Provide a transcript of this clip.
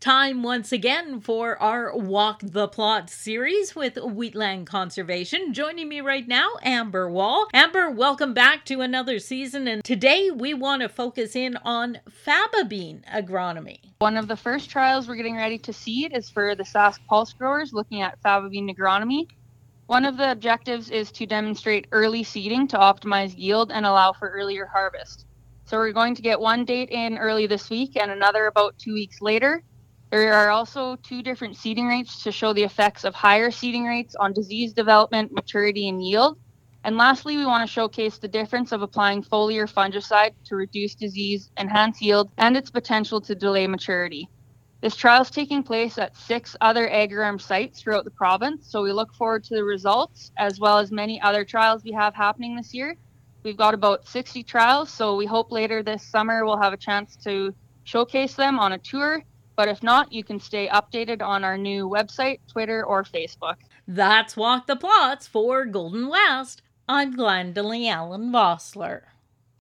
Time once again for our Walk the Plot series with Wheatland Conservation. Joining me right now, Amber Wall. Amber, welcome back to another season. And today we want to focus in on faba bean agronomy. One of the first trials we're getting ready to seed is for the Sask pulse growers looking at faba bean agronomy. One of the objectives is to demonstrate early seeding to optimize yield and allow for earlier harvest. So we're going to get one date in early this week and another about two weeks later. There are also two different seeding rates to show the effects of higher seeding rates on disease development, maturity, and yield. And lastly, we want to showcase the difference of applying foliar fungicide to reduce disease, enhance yield, and its potential to delay maturity. This trial is taking place at six other AgriArm sites throughout the province, so we look forward to the results as well as many other trials we have happening this year. We've got about 60 trials, so we hope later this summer we'll have a chance to showcase them on a tour but if not, you can stay updated on our new website, Twitter, or Facebook. That's Walk the Plots for Golden West. I'm Glendalee Allen Vossler.